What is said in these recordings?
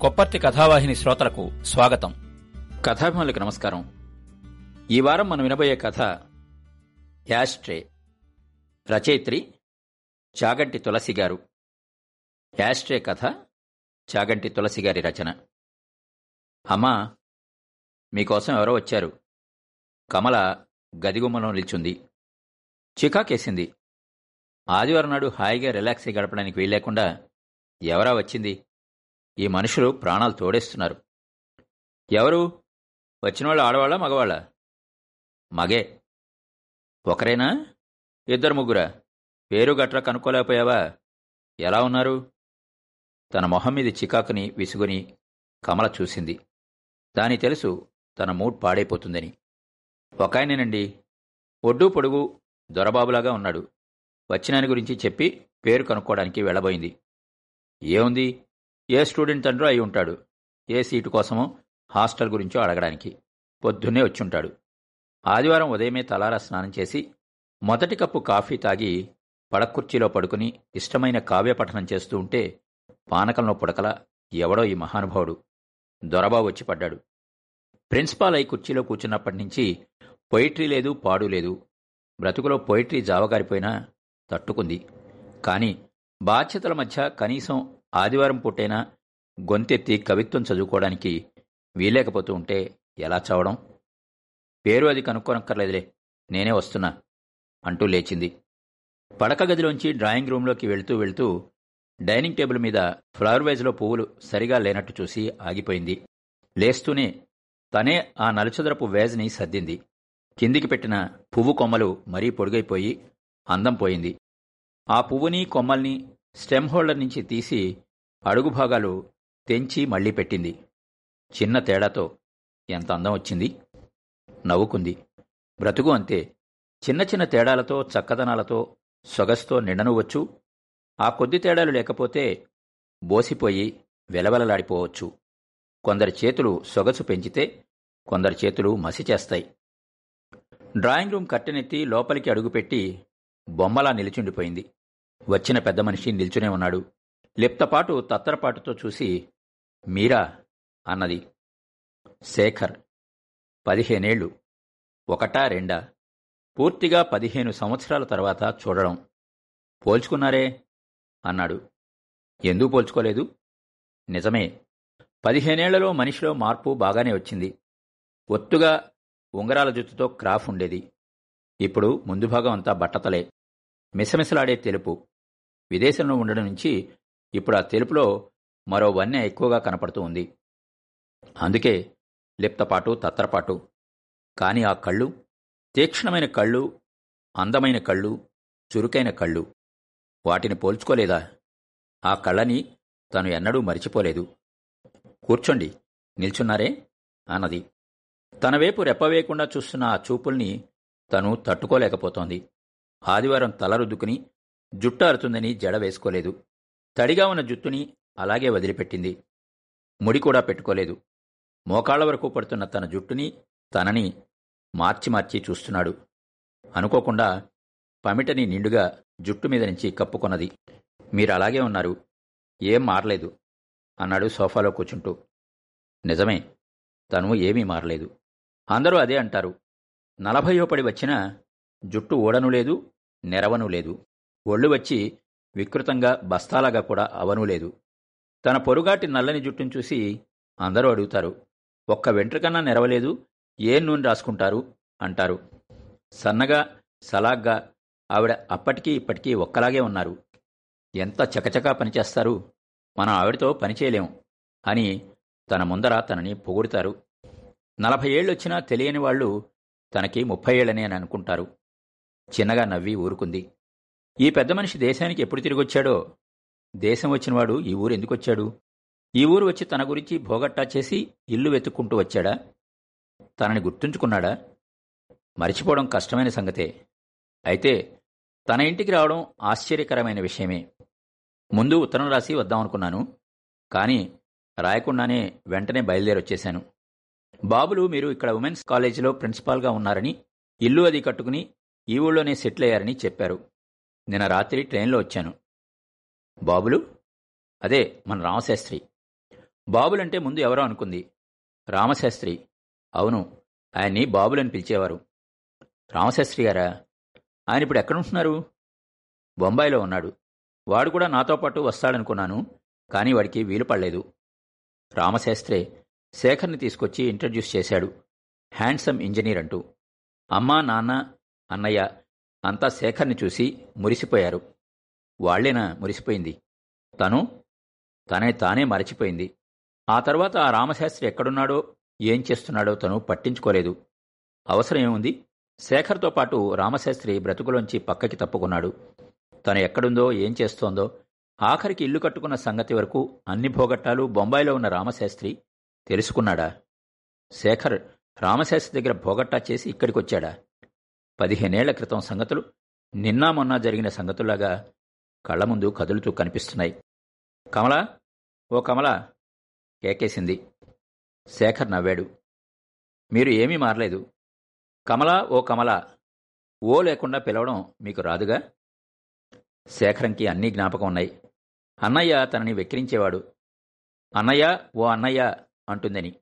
కొప్పర్తి కథావాహిని శ్రోతలకు స్వాగతం. కథాభిమానులకు నమస్కారం. ఈ వారం మనం వినబోయే కథ యాస్ట్రే రచయిత్రి చాగంటి తులసి గారు. యాస్ట్రే కథ చాగంటి తులసి గారి రచన. అమ్మా మీకోసం ఎవరో వచ్చారు. కమల గదిగుమ్మలో నిల్చుంది. చికాకేసింది. ఆదివారం నాడు హాయిగా రిలాక్స్ గడపడానికి వీల్లేకుండా ఎవరా వచ్చింది? ఈ మనుషులు ప్రాణాలు తోడేస్తున్నారు. ఎవరు? వచ్చినవాళ్ళు ఆడవాళ్ళ మగవాళ్ళ? మగే. ఒకరేనా? ఇద్దరు ముగ్గురా? పేరు గట్రా కనుక్కోలేకపోయావా? ఎలా ఉన్నారు? తన మొహం మీద చికాకుని విసుగుని కమల చూసింది. దాని తెలుసు తన మూడ్ పాడైపోతుందని. ఒక ఆయనేనండి ఒడ్డు పొడుగు దొరబాబులాగా ఉన్నాడు. వచ్చినాని గురించి చెప్పి పేరు కనుక్కోవడానికి వెళ్ళబోయింది. ఏముంది? ఏ స్టూడెంట్ తండ్రో అయి ఉంటాడు. ఏ సీటు కోసమో హాస్టల్ గురించో అడగడానికి. పొద్దున్నే వచ్చుంటాడు. ఆదివారం ఉదయమే తలారా స్నానం చేసి మొదటి కప్పు కాఫీ తాగి పడకుర్చీలో పడుకుని ఇష్టమైన కావ్య పఠనం చేస్తూ ఉంటే పానకంలో పుడకల ఎవడో ఈ మహానుభావుడు. దొరబాబు వచ్చి పడ్డాడు. ప్రిన్సిపాల్ అయి కుర్చీలో కూర్చున్నప్పటి నుంచి పొయిట్రీ లేదు పాడు లేదు. బ్రతుకులో పొయిట్రీ జావగారిపోయినా తట్టుకుంది. కానీ బాధ్యతల మధ్య కనీసం ఆదివారం పూటైనా గొంతెత్తి కవిత్వం చదువుకోవడానికి వీలేకపోతూ ఉంటే ఎలా చావడం? పేరు అది కనుక్కోనక్కర్లేదులే నేనే వస్తున్నా అంటూ లేచింది. పడక గదిలోంచి డ్రాయింగ్ రూంలోకి వెళ్తూ వెళ్తూ డైనింగ్ టేబుల్ మీద ఫ్లవర్ వైజ్లో పువ్వులు సరిగా లేనట్టు చూసి ఆగిపోయింది. లేస్తూనే తనే ఆ నలుచదరపు వేజ్ని సర్దింది. కిందికి పెట్టిన పువ్వు కొమ్మలు మరీ పొడుగైపోయి అందం పోయింది. ఆ పువ్వుని కొమ్మల్ని స్టెమ్ హోల్డర్ నుంచి తీసి అడుగు భాగాలు తెంచి మళ్ళీ పెట్టింది. చిన్న తేడాతో ఎంత అందం వచ్చింది? నవ్వుకుంది. బ్రతుకు అంతే. చిన్న చిన్న తేడాలతో చక్కదనాలతో సొగస్తో నిండనువచ్చు ఆ కొద్ది తేడాలు లేకపోతే బోసిపోయి వెలవెలలాడిపోవచ్చు. కొందరి చేతులు సొగసు పెంచితే కొందరి చేతులు మసి చేస్తాయి. డ్రాయింగ్ రూమ్ కట్టెనెత్తి లోపలికి అడుగుపెట్టి బొమ్మలా నిలిచుండిపోయింది. వచ్చిన పెద్ద మనిషి నిల్చునే ఉన్నాడు. లిప్తపాటు తత్తరపాటుతో చూసి మీరా? అన్నది. శేఖర్ పదిహేనేళ్ళు ఒకటా రెండా? పూర్తిగా పదిహేను సంవత్సరాల తర్వాత చూడడం. పోల్చుకున్నారే? అన్నాడు. ఎందుకు పోల్చుకోలేదు? నిజమే పదిహేనేళ్ళలో మనిషిలో మార్పు బాగానే వచ్చింది. ఒత్తుగా ఉంగరాల జుత్తుతో క్రాఫ్ ఉండేది. ఇప్పుడు ముందు భాగం అంతా బట్టతలే. మిసమిసలాడే తెలుపు. విదేశంలో ఉండడం నుంచి ఇప్పుడు ఆ తెలుపులో మరో వన్నె ఎక్కువగా కనపడుతూ ఉంది. అందుకే లిప్తపాటు తత్తరపాటు కాని ఆ కళ్ళు తీక్షణమైన కళ్ళు అందమైన కళ్ళు చురుకైన కళ్ళు. వాటిని పోల్చుకోలేదా? ఆ కళ్ళని తను ఎన్నడూ మరిచిపోలేదు. కూర్చోండి నిల్చున్నారే? అన్నది. తన వైపు రెప్పవేయకుండా చూస్తున్న ఆ చూపుల్ని తను తట్టుకోలేకపోతోంది. ఆదివారం తల రుద్దుకుని జుట్టు అరుతుందని జడ వేసుకోలేదు. తడిగా ఉన్న జుట్టుని అలాగే వదిలిపెట్టింది. ముడి కూడా పెట్టుకోలేదు. మోకాళ్ళ వరకు పడుతున్న తన జుట్టుని తనని మార్చి మార్చి చూస్తున్నాడు. అనుకోకుండా పమిటని నిండుగా జుట్టు మీద నుంచి కప్పుకొన్నది. మీరు అలాగే ఉన్నారు. ఏం మారలేదు. అన్నాడు సోఫాలో కూర్చుంటూ. నిజమే. తను ఏమీ మారలేదు. అందరూ అదే అంటారు. నలభయో పడి వచ్చినా జుట్టు ఊడను లేదు నెరవను లేదు. ఒళ్ళు వచ్చి వికృతంగా బస్తాలాగా కూడా అవనూ లేదు. తన పొరుగాటి నల్లని జుట్టును చూసి అందరూ అడుగుతారు ఒక్క వెంట్రుకన్నా నెరవలేదు ఏ నూనె రాసుకుంటారు? అంటారు. సన్నగా సలాగ్గా ఆవిడ అప్పటికీ ఇప్పటికీ ఒక్కలాగే ఉన్నారు. ఎంత చకచకా పనిచేస్తారు మనం ఆవిడతో పనిచేయలేం అని తన ముందర తనని పొగుడుతారు. నలభై ఏళ్ళొచ్చినా తెలియని వాళ్ళు తనకి ముప్పై ఏళ్ళని అని అనుకుంటారు. చిన్నగా నవ్వి ఊరుకుంది. ఈ పెద్ద మనిషి దేశానికి ఎప్పుడు తిరిగొచ్చాడో? దేశం వచ్చినవాడు ఈ ఊరు ఎందుకొచ్చాడు? ఈ ఊరు వచ్చి తన గురించి భోగట్టా చేసి ఇల్లు వెతుక్కుంటూ వచ్చాడా? తనని గుర్తుంచుకున్నాడా? మరిచిపోవడం కష్టమైన సంగతే. అయితే తన ఇంటికి రావడం ఆశ్చర్యకరమైన విషయమే. ముందు ఉత్తరం రాసి వద్దామనుకున్నాను. కానీ రాయకుండానే వెంటనే బయలుదేరొచ్చేశాను. బాబులు మీరు ఇక్కడ ఉమెన్స్ కాలేజీలో ప్రిన్సిపాల్గా ఉన్నారని ఇల్లు అది కట్టుకుని ఈ ఊళ్ళోనే సెటిల్ అయ్యారని చెప్పారు. నిన్న రాత్రి ట్రైన్లో వచ్చాను. బాబులు? అదే మన రామశాస్త్రి. బాబులంటే ముందు ఎవరో అనుకుంది. రామశాస్త్రి. అవును ఆయన్ని బాబులని పిలిచేవారు. రామశాస్త్రి గారా? ఆయన ఇప్పుడు ఎక్కడుంటున్నారు? బొంబాయిలో ఉన్నాడు. వాడు కూడా నాతో పాటు వస్తాడనుకున్నాను కానీ వాడికి వీలు పడలేదు. రామశాస్త్రే శేఖర్ని తీసుకొచ్చి ఇంట్రడ్యూస్ చేశాడు. హ్యాండ్సమ్ ఇంజనీర్ అంటూ. అమ్మా నాన్న అన్నయ్య అంతా శేఖర్ని చూసి మురిసిపోయారు. వాళ్ళేనా మురిసిపోయింది? తను? తనే తానే మరచిపోయింది. ఆ తర్వాత ఆ రామశాస్త్రి ఎక్కడున్నాడో ఏం చేస్తున్నాడో తను పట్టించుకోలేదు. అవసరం ఏముంది? శేఖర్తో పాటు రామశాస్త్రి బ్రతుకులోంచి పక్కకి తప్పుకున్నాడు. తను ఎక్కడుందో ఏం చేస్తోందో ఆఖరికి ఇల్లు కట్టుకున్న సంగతి వరకు అన్ని భోగట్టాలు బొంబాయిలో ఉన్న రామశాస్త్రి తెలుసుకున్నాడా? శేఖర్ రామశాస్త్రి దగ్గర భోగట్టా చేసి ఇక్కడికొచ్చాడా? పదిహేనేళ్ళ క్రితం సంగతులు నిన్నా మొన్న జరిగిన సంగతులాగా కళ్ళ ముందు కదులుతూ కనిపిస్తున్నాయి. కమలా ఓ కమలా కేకేసింది. శేఖర్ నవ్వాడు. మీరు ఏమీ మారలేదు. కమలా ఓ కమల ఓ లేకుండా పిలవడం మీకు రాదుగా? శేఖరంకి అన్నీ జ్ఞాపకం ఉన్నాయి. అన్నయ్య తనని వెక్కిరించేవాడు. అన్నయ్య ఓ అన్నయ్య అంటుందని.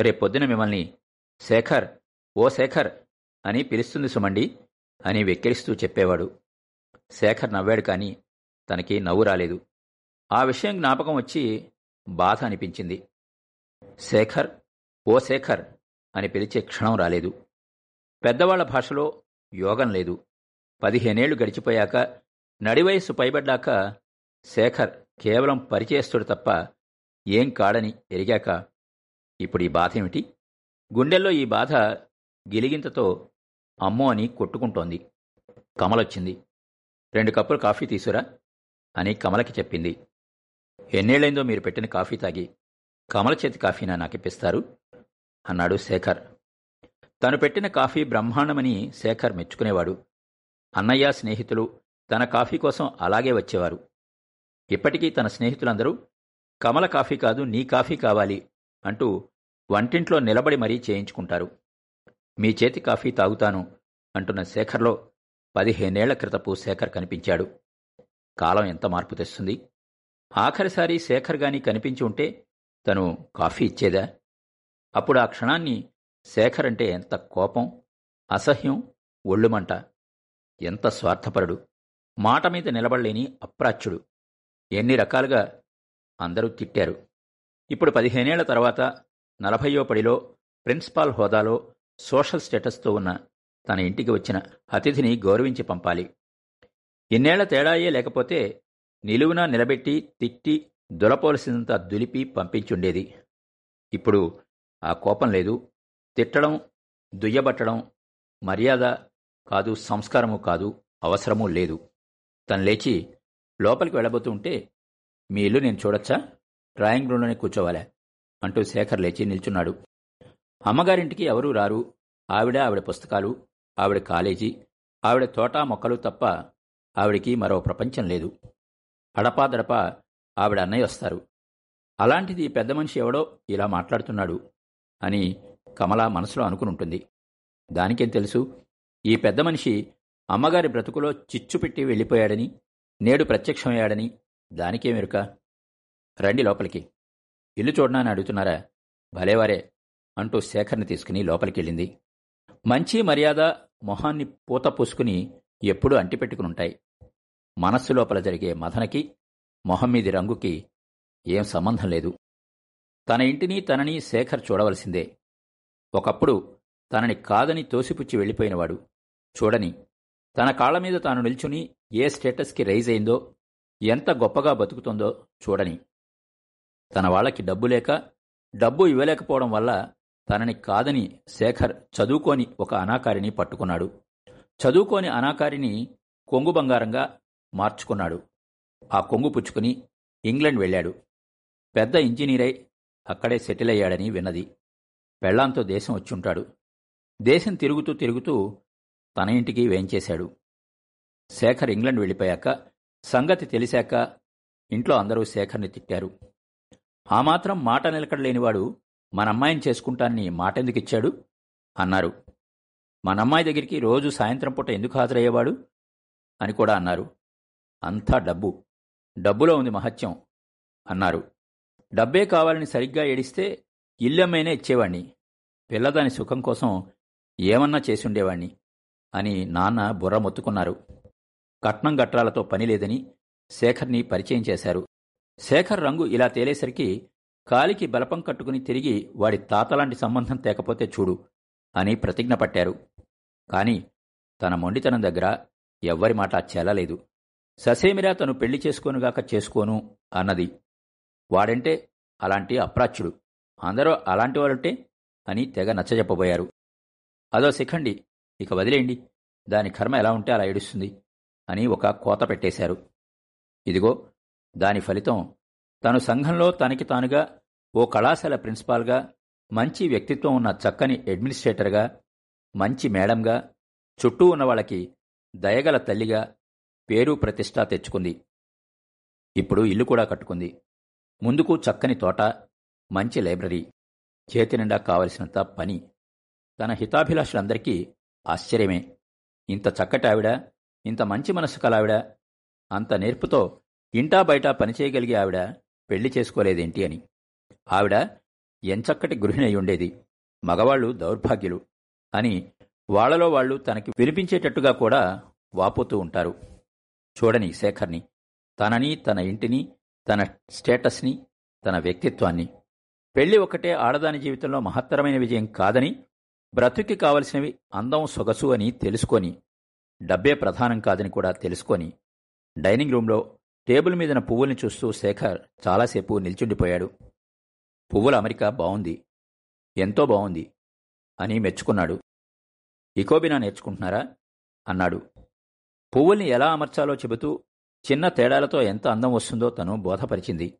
రేపొద్దున మిమ్మల్ని శేఖర్ ఓ శేఖర్ అని పిలుస్తుంది సుమండి అని వెక్కిరిస్తూ చెప్పేవాడు. శేఖర్ నవ్వాడు కాని తనకి నవ్వు రాలేదు. ఆ విషయం జ్ఞాపకం వచ్చి బాధ అనిపించింది. శేఖర్ ఓ శేఖర్ అని పిలిచే క్షణం రాలేదు. పెద్దవాళ్ళ భాషలో యోగం లేదు. పదిహేనేళ్ళు గడిచిపోయాక నడివయస్సు పైబడ్డాక శేఖర్ కేవలం పరిచయస్తుడు తప్ప ఏం కాడని ఎరిగాక ఇప్పుడు ఈ బాధ ఏమిటి గుండెల్లో ఈ బాధ గిలిగింతతో అమ్మో అని కొట్టుకుంటోంది. కమలొచ్చింది. రెండు కప్పులు కాఫీ తీసురా అని కమలకి చెప్పింది. ఎన్నేళ్ళైందో మీరు పెట్టిన కాఫీ తాగి కమల చేతి కాఫీనా నాకిప్పిస్తారు? అన్నాడు శేఖర్. తను పెట్టిన కాఫీ బ్రహ్మాండమని శేఖర్ మెచ్చుకునేవాడు. అన్నయ్య స్నేహితులు తన కాఫీ కోసం అలాగే వచ్చేవారు. ఇప్పటికీ తన స్నేహితులందరూ కమల కాఫీ కాదు నీ కాఫీ కావాలి అంటూ వంటింట్లో నిలబడి మరీ చేయించుకుంటారు. మీ చేతి కాఫీ తాగుతాను అంటున్న శేఖర్లో పదిహేనేళ్ళ క్రితపు శేఖర్ కనిపించాడు. కాలం ఎంత మార్పు తెస్తుంది? ఆఖరిసారి శేఖర్ గాని కనిపించి ఉంటే తను కాఫీ ఇచ్చేదా? అప్పుడు ఆ క్షణాన్ని శేఖర్ అంటే ఎంత కోపం అసహ్యం ఒళ్ళుమంట. ఎంత స్వార్థపరుడు. మాట మీద నిలబడలేని అప్రాచ్యుడు. ఎన్ని రకాలుగా అందరూ తిట్టారు. ఇప్పుడు పదిహేనేళ్ళ తర్వాత నలభయో పడిలో ప్రిన్సిపాల్ హోదాలో సోషల్ స్టేటస్తో ఉన్న తన ఇంటికి వచ్చిన అతిథిని గౌరవించి పంపాలి. ఇన్నేళ్ళ తేడాయే లేకపోతే నిలువున నిలబెట్టి తిట్టి దులపోలసినంత దులిపి పంపించుండేది. ఇప్పుడు ఆ కోపం లేదు. తిట్టడం దుయ్యబట్టడం మర్యాద కాదు సంస్కారము కాదు అవసరమూ లేదు. తను లేచి లోపలికి వెళ్ళబోతుంటే మీ ఇల్లు నేను చూడొచ్చా? డ్రాయింగ్ రూమ్లోనే కూర్చోవాలా? అంటూ శేఖర్ లేచి నిల్చున్నాడు. అమ్మగారింటికి ఎవరూ రారు. ఆవిడ ఆవిడ పుస్తకాలు ఆవిడ కాలేజీ ఆవిడ తోట మొక్కలు తప్ప ఆవిడికి మరో ప్రపంచం లేదు. అడపాదడపా ఆవిడ అన్నయ్య వస్తారు. అలాంటిది పెద్ద మనిషి ఎవడో ఇలా మాట్లాడుతున్నాడు అని కమల మనసులో అనుకునుంటుంది. దానికేం తెలుసు? ఈ పెద్ద మనిషి అమ్మగారి బ్రతుకులో చిచ్చు పెట్టి వెళ్ళిపోయాడని నేడు ప్రత్యక్షమయ్యాడని దానికేమెరుక రండి లోపలికి. ఇల్లు చూడనాని అడుగుతున్నారా? భలేవారే. అంటూ శేఖర్ని తీసుకుని లోపలికెళ్ళింది. మంచి మర్యాద మొహాన్ని పూత పూసుకుని ఎప్పుడూ అంటిపెట్టుకునుంటాయి. మనస్సు లోపల జరిగే మదనకి మొహం మీది రంగుకి ఏం సంబంధం లేదు. తన ఇంటిని తనని శేఖర్ చూడవలసిందే. ఒకప్పుడు తనని కాదని తోసిపుచ్చి వెళ్ళిపోయినవాడు. చూడని తన కాళ్ళ మీద తాను నిల్చుని ఏ స్టేటస్కి రైజ్ అయిందో ఎంత గొప్పగా బతుకుతుందో చూడని. తన వాళ్ళకి డబ్బు లేక డబ్బు ఇవ్వలేకపోవడం వల్ల తనని కాదని శేఖర్ చదువుకోని ఒక అనాకారిని పట్టుకున్నాడు. చదువుకోని అనాకారిని కొంగు బంగారంగా మార్చుకున్నాడు. ఆ కొంగు పుచ్చుకుని ఇంగ్లండ్ వెళ్ళాడు. పెద్ద ఇంజనీరై అక్కడే సెటిల్ అయ్యాడని విన్నది. పెళ్ళాంతో దేశం వచ్చుంటాడు. దేశం తిరుగుతూ తిరుగుతూ తన ఇంటికి వేయించేశాడు. శేఖర్ ఇంగ్లండ్ వెళ్ళిపోయాక సంగతి తెలిసాక ఇంట్లో అందరూ శేఖర్ని తిట్టారు. ఆ మాత్రం మాట నిలకడలేనివాడు మన అమ్మాయిని చేసుకుంటానని మాటెందుకిచ్చాడు? అన్నారు. మనమ్మాయి దగ్గరికి రోజు సాయంత్రం పూట ఎందుకు హాజరయ్యేవాడు? అని కూడా అన్నారు. అంతా డబ్బు. డబ్బులో ఉంది మహత్యం అన్నారు. డబ్బే కావాలని సరిగ్గా ఏడిస్తే ఇల్లమ్మైనా ఇచ్చేవాణ్ణి. పిల్లదాని సుఖం కోసం ఏమన్నా చేసుండేవాణ్ణి అని నాన్న బుర్ర మొత్తుకున్నారు. కట్నం గట్రాలతో పని లేదని శేఖర్ని పరిచయం చేశారు. శేఖర్ రంగు ఇలా తేలేసరికి కాలికి బలపం కట్టుకుని తిరిగి వాడి తాతలాంటి సంబంధం తేకపోతే చూడు అని ప్రతిజ్ఞ పట్టారు. కాని తన మొండితనం దగ్గర ఎవ్వరి మాట చెల్లలేదు. ససేమిరా తను పెళ్ళి చేసుకోనుగాక చేసుకోను అన్నది. వాడంటే అలాంటి అప్రాచ్యుడు. అందరూ అలాంటి వాళ్ళుంటే అని తెగ నచ్చజెప్పబోయారు. అదో శిఖండి ఇక వదిలేయండి. దాని కర్మ ఎలా ఉంటే అలా ఏడుస్తుంది అని ఒక కోత పెట్టేశారు. ఇదిగో దాని ఫలితం తను సంఘంలో తనకి తానుగా ఓ కళాశాల ప్రిన్సిపాల్గా మంచి వ్యక్తిత్వం ఉన్న చక్కని అడ్మినిస్ట్రేటర్గా మంచి మేడంగా చుట్టూ ఉన్న వాళ్ళకి దయగల తల్లిగా పేరు ప్రతిష్ట తెచ్చుకుంది. ఇప్పుడు ఇల్లు కూడా కట్టుకుంది. ముందుకు చక్కని తోట మంచి లైబ్రరీ చేతి నిండా కావలసినంత పని. తన హితాభిలాషులందరికీ ఆశ్చర్యమే. ఇంత చక్కటి ఆవిడ ఇంత మంచి మనసు కలావిడ అంత నేర్పుతో ఇంటా బయట పనిచేయగలిగే ఆవిడ పెళ్ళి చేసుకోలేదేంటి అని. ఆవిడ ఎంచక్కటి గృహిణి ఉండేది. మగవాళ్ళు దౌర్భాగ్యులు అని వాళ్ళలో వాళ్ళు తనకి వినిపించేటట్టుగా కూడా వాపోతూ ఉంటారు. చూడని శేఖర్ని తనని తన ఇంటిని తన స్టేటస్ని తన వ్యక్తిత్వాన్ని. పెళ్ళి ఒకటే ఆడదాని జీవితంలో మహత్తరమైన విజయం కాదని బ్రతుకి కావలసినవి అందం సొగసు అని తెలుసుకొని డబ్బే ప్రధానం కాదని కూడా తెలుసుకొని డైనింగ్ రూంలో టేబుల్ మీదన పువ్వుల్ని చూస్తూ శేఖర్ చాలాసేపు నిల్చుండిపోయాడు. పువ్వుల అమెరికా బావుంది. ఎంతో బావుంది అని మెచ్చుకున్నాడు. ఇకోబినా నేర్చుకుంటున్నారా? అన్నాడు. పువ్వుల్ని ఎలా అమర్చాలో చెబుతూ చిన్న తేడాలతో ఎంత అందం వస్తుందో తను బోధపరిచింది.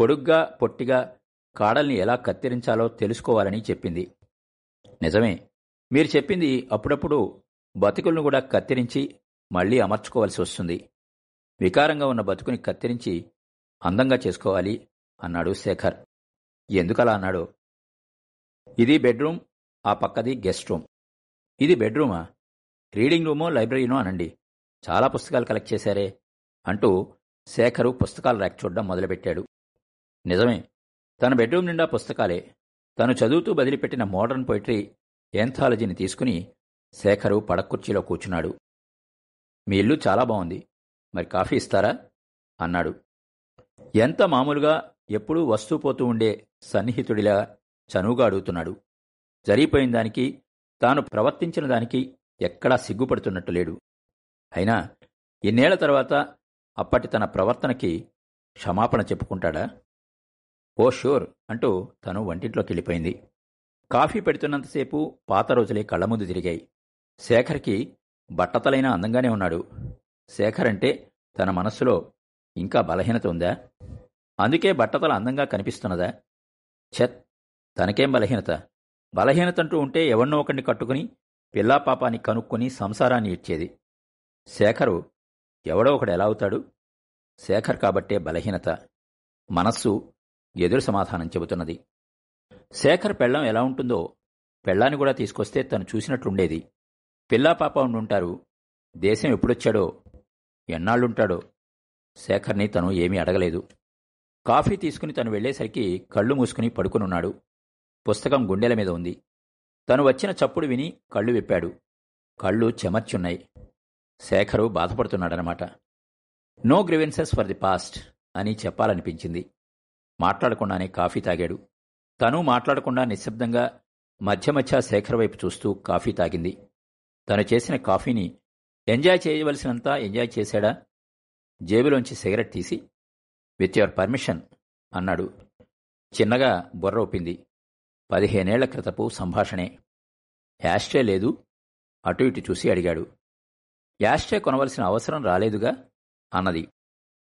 పొడుగ్గా పొట్టిగా కాడల్ని ఎలా కత్తిరించాలో తెలుసుకోవాలని చెప్పింది. నిజమే మీరు చెప్పింది అప్పుడప్పుడు బతుకులను కూడా కత్తిరించి మళ్ళీ అమర్చుకోవాల్సి వస్తుంది. వికారంగా ఉన్న బతుకుని కత్తిరించి అందంగా చేసుకోవాలి అన్నాడు శేఖర్. ఎందుకలా అన్నాడు? ఇది బెడ్రూమ్ ఆ పక్కది గెస్ట్ రూమ్. ఇది బెడ్రూమా? రీడింగ్ రూమో లైబ్రరీనో అనండి. చాలా పుస్తకాలు కలెక్ట్ చేశారే అంటూ శేఖరు పుస్తకాలు ర్యాక్ చూడడం మొదలుపెట్టాడు. నిజమే తన బెడ్రూమ్ నిండా పుస్తకాలే. తను చదువుతూ బదిలిపెట్టిన మోడర్న్ పొయిటరీ ఏంథాలజీని తీసుకుని శేఖరు పడకుర్చీలో కూర్చున్నాడు. మీ ఇల్లు చాలా బాగుంది మరి కాఫీ ఇస్తారా? అన్నాడు. ఎంత మామూలుగా ఎప్పుడూ వస్తూ పోతూ ఉండే సన్నిహితుడిలా చనువుగా అడుగుతున్నాడు. జరిగిపోయిన దానికి తాను ప్రవర్తించిన దానికి ఎక్కడా సిగ్గుపడుతున్నట్టు లేడు. అయినా ఇన్నేళ్ళ తర్వాత అప్పటి తన ప్రవర్తనకి క్షమాపణ చెప్పుకుంటాడా? ఓ షూర్ అంటూ తను వంటింట్లోకి వెళ్ళిపోయింది. కాఫీ పెడుతున్నంతసేపు పాత రోజులే కళ్ళ ముందు తిరిగాయి. శేఖర్కి బట్టతలైన అందంగానే ఉన్నాడు. శేఖర్ అంటే తన మనస్సులో ఇంకా బలహీనత ఉందా? అందుకే బట్టతల అందంగా కనిపిస్తున్నదా? ఛత్! తనకేం బలహీనత? బలహీనతంటూ ఉంటే ఎవన్నో ఒకడిని కట్టుకుని పిల్లా పాపాన్ని కనుక్కొని సంసారాన్ని ఇచ్చేది శేఖరు ఎవడో ఒకడు ఎలా అవుతాడు? శేఖర్ కాబట్టే బలహీనత. మనస్సు ఎదురు సమాధానం చెబుతున్నది. శేఖర్ పెళ్ళం ఎలా ఉంటుందో పెళ్ళాన్ని కూడా తీసుకొస్తే తను చూసినట్లుండేది. పిల్లా పాప ఉండుంటారు. దేశం ఎప్పుడొచ్చాడో ఎన్నాళ్ళుంటాడో? శేఖర్ని తను ఏమీ అడగలేదు. కాఫీ తీసుకుని తను వెళ్ళేసరికి కళ్ళు మూసుకుని పడుకునున్నాడు. పుస్తకం గుండెల మీద ఉంది. తను వచ్చిన చప్పుడు విని కళ్ళు విప్పాడు. కళ్ళు చెమర్చున్నాయి. Shekhar బాధపడుతున్నాడనమాట. No grievances for the past అని చెప్పాలనిపించింది. మాట్లాడకుండానే కాఫీ తాగాడు. తను మాట్లాడకుండా నిశ్శబ్దంగా మధ్య మధ్య శేఖర్ వైపు చూస్తూ కాఫీ తాగింది. తను చేసిన కాఫీని ఎంజాయ్ చేయవలసినంత ఎంజాయ్ చేశాడా? జేబులోంచి సిగరెట్ తీసి విత్ యువర్ పర్మిషన్ అన్నాడు. చిన్నగా బుర్ర ఒప్పింది పదిహేనేళ్ళ క్రితపు సంభాషణే. యాస్ట్రే లేదు? అటు ఇటు చూసి అడిగాడు. యాస్ట్రే కొనవలసిన అవసరం రాలేదుగా? అన్నది.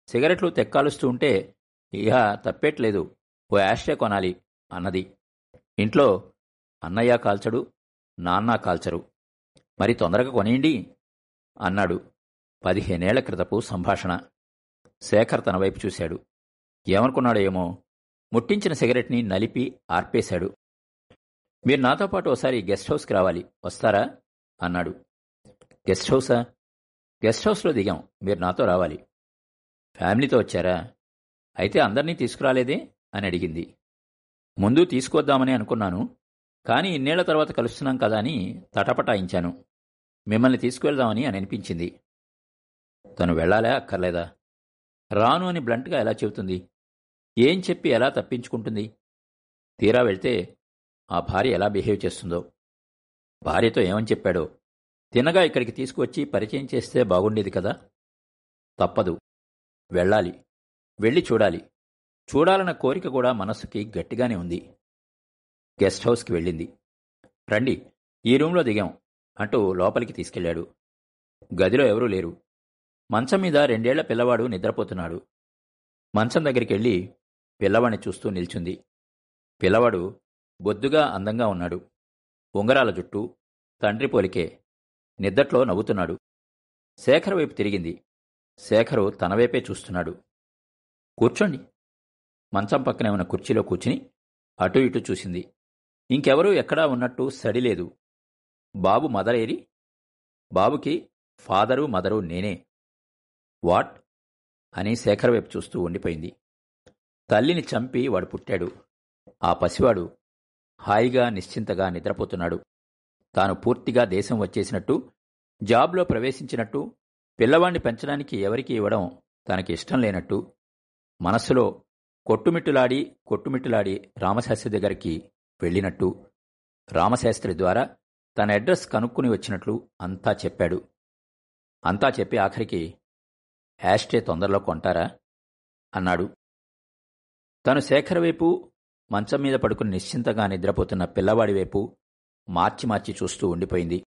సిగరెట్లు తెక్కాలుస్తూ ఉంటే ఇహ తప్పేట్లేదు. ఓ యాస్ట్రే కొనాలి అన్నది. ఇంట్లో అన్నయ్య కాల్చడు నాన్న కాల్చరు. మరి తొందరగా కొనేయండి. అన్నాడు. పదిహేనేళ్ళ క్రితపు సంభాషణ. శేఖర్ తన వైపు చూశాడు. ఏమనుకున్నాడో ఏమో ముట్టించిన సిగరెట్ని నలిపి ఆర్పేశాడు. మీరు నాతో పాటు ఒకసారి గెస్ట్ హౌస్కి రావాలి. వస్తారా? అన్నాడు. గెస్ట్ హౌసా? గెస్ట్ హౌస్లో దిగాం. మీరు నాతో రావాలి. ఫ్యామిలీతో వచ్చారా? అయితే అందరినీ తీసుకురాలేదే? అని అడిగింది. ముందు తీసుకొద్దామని అనుకున్నాను. కానీ ఇన్నేళ్ళ తర్వాత కలుస్తున్నాం కదా అని తటపటాయించాను. మిమ్మల్ని తీసుకువెళ్దామని అని అనిపించింది. తను వెళ్ళాలా అక్కర్లేదా? రాను అని బ్లంట్గా ఎలా చెబుతుంది? ఏం చెప్పి ఎలా తప్పించుకుంటుంది? తీరా వెళ్తే ఆ భార్య ఎలా బిహేవ్ చేస్తుందో? భార్యతో ఏమని చెప్పాడో? తినగా ఇక్కడికి తీసుకువచ్చి పరిచయం చేస్తే బాగుండేది కదా? తప్పదు. వెళ్ళాలి. వెళ్ళి చూడాలి. చూడాలన్న కోరిక కూడా మనస్సుకి గట్టిగానే ఉంది. గెస్ట్ హౌస్కి వెళ్ళింది. రండి ఈ రూంలో దిగాం. అంటూ లోపలికి తీసుకెళ్ళాడు గదిలో ఎవరూ లేరు. మంచం మీద రెండేళ్ళ పిల్లవాడు నిద్రపోతున్నాడు. మంచం దగ్గరికెళ్ళి పిల్లవాడిని చూస్తూ నిల్చుంది. పిల్లవాడు బొద్దుగా అందంగా ఉన్నాడు. ఉంగరాల జుట్టు తండ్రి పోలికే నిద్దట్లో నవ్వుతున్నాడు. శేఖర్ వైపు తిరిగింది. శేఖరు తన వైపే చూస్తున్నాడు. కూర్చోండి. మంచం పక్కనే ఉన్న కుర్చీలో కూర్చుని అటు ఇటు చూసింది. ఇంకెవరూ ఎక్కడా ఉన్నట్టు సడిలేదు బాబు మదరేరి బాబుకి ఫాదరు మదరు నేనే. వాట్? అని శేఖర్ వైపు చూస్తూ ఉండిపోయింది. తల్లిని చంపి వాడు పుట్టాడు. ఆ పసివాడు హాయిగా నిశ్చింతగా నిద్రపోతున్నాడు. తాను పూర్తిగా దేశం వచ్చేసినట్టు జాబ్లో ప్రవేశించినట్టు పిల్లవాణ్ణి పెంచడానికి ఎవరికి ఇవ్వడం తనకి ఇష్టం లేనట్టు మనస్సులో కొట్టుమిట్టులాడి కొట్టుమిట్టులాడి రామశాస్త్రి దగ్గరికి వెళ్ళినట్టు రామశాస్త్రి ద్వారా తన అడ్రస్ కనుక్కుని వచ్చినట్లు అంతా చెప్పాడు. అంతా చెప్పి ఆఖరికి యాస్ట్రే తొందరలో కొంటారా? అన్నాడు. తను శేఖర్ వైపు మంచం మీద పడుకుని నిశ్చింతగా నిద్రపోతున్న పిల్లవాడి వైపు మార్చి మార్చి చూస్తూ ఉండిపోయింది.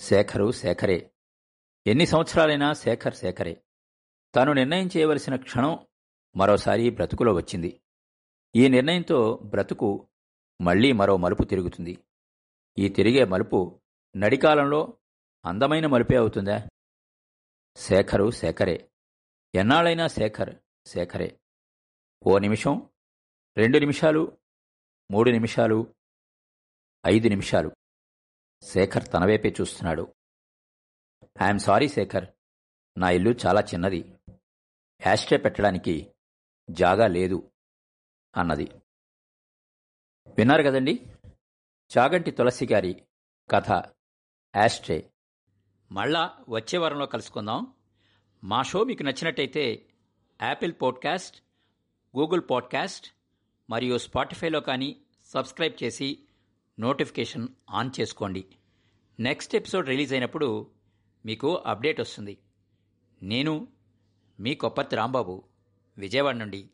శేఖరు శేఖరే ఎన్ని సంవత్సరాలైనా శేఖర్ శేఖరే తాను నిర్ణయం చేయవలసిన క్షణం మరోసారి బ్రతుకులో వచ్చింది. ఈ నిర్ణయంతో బ్రతుకు మళ్ళీ మరో మలుపు తిరుగుతుంది. ఈ తిరిగే మలుపు నడికాలంలో అందమైన మలుపే అవుతుందా? శేఖరు శేఖరే. ఎన్నాళ్ళైనా శేఖర్ శేఖరే. ఓ నిమిషం రెండు నిమిషాలు మూడు నిమిషాలు ఐదు నిమిషాలు. శేఖర్ తనవైపే చూస్తున్నాడు. ఐఎమ్ సారీ శేఖర్ నా ఇల్లు చాలా చిన్నది. యాస్ట్రే పెట్టడానికి జాగా లేదు అన్నది. విన్నారు కదండి? చాగంటి తులసి గారి కథ. యాస్ట్రే మళ్ళా వచ్చే వారంలో కలుసుకుందాం. మా షో మీకు నచ్చినట్టయితే యాపిల్ పాడ్కాస్ట్ గూగుల్ పాడ్కాస్ట్ మరియు స్పాటిఫైలో కానీ సబ్స్క్రైబ్ చేసి నోటిఫికేషన్ ఆన్ చేసుకోండి. నెక్స్ట్ ఎపిసోడ్ రిలీజ్ అయినప్పుడు మీకు అప్డేట్ వస్తుంది. నేను మీ కొప్పతి రాంబాబు విజయవాడ నుండి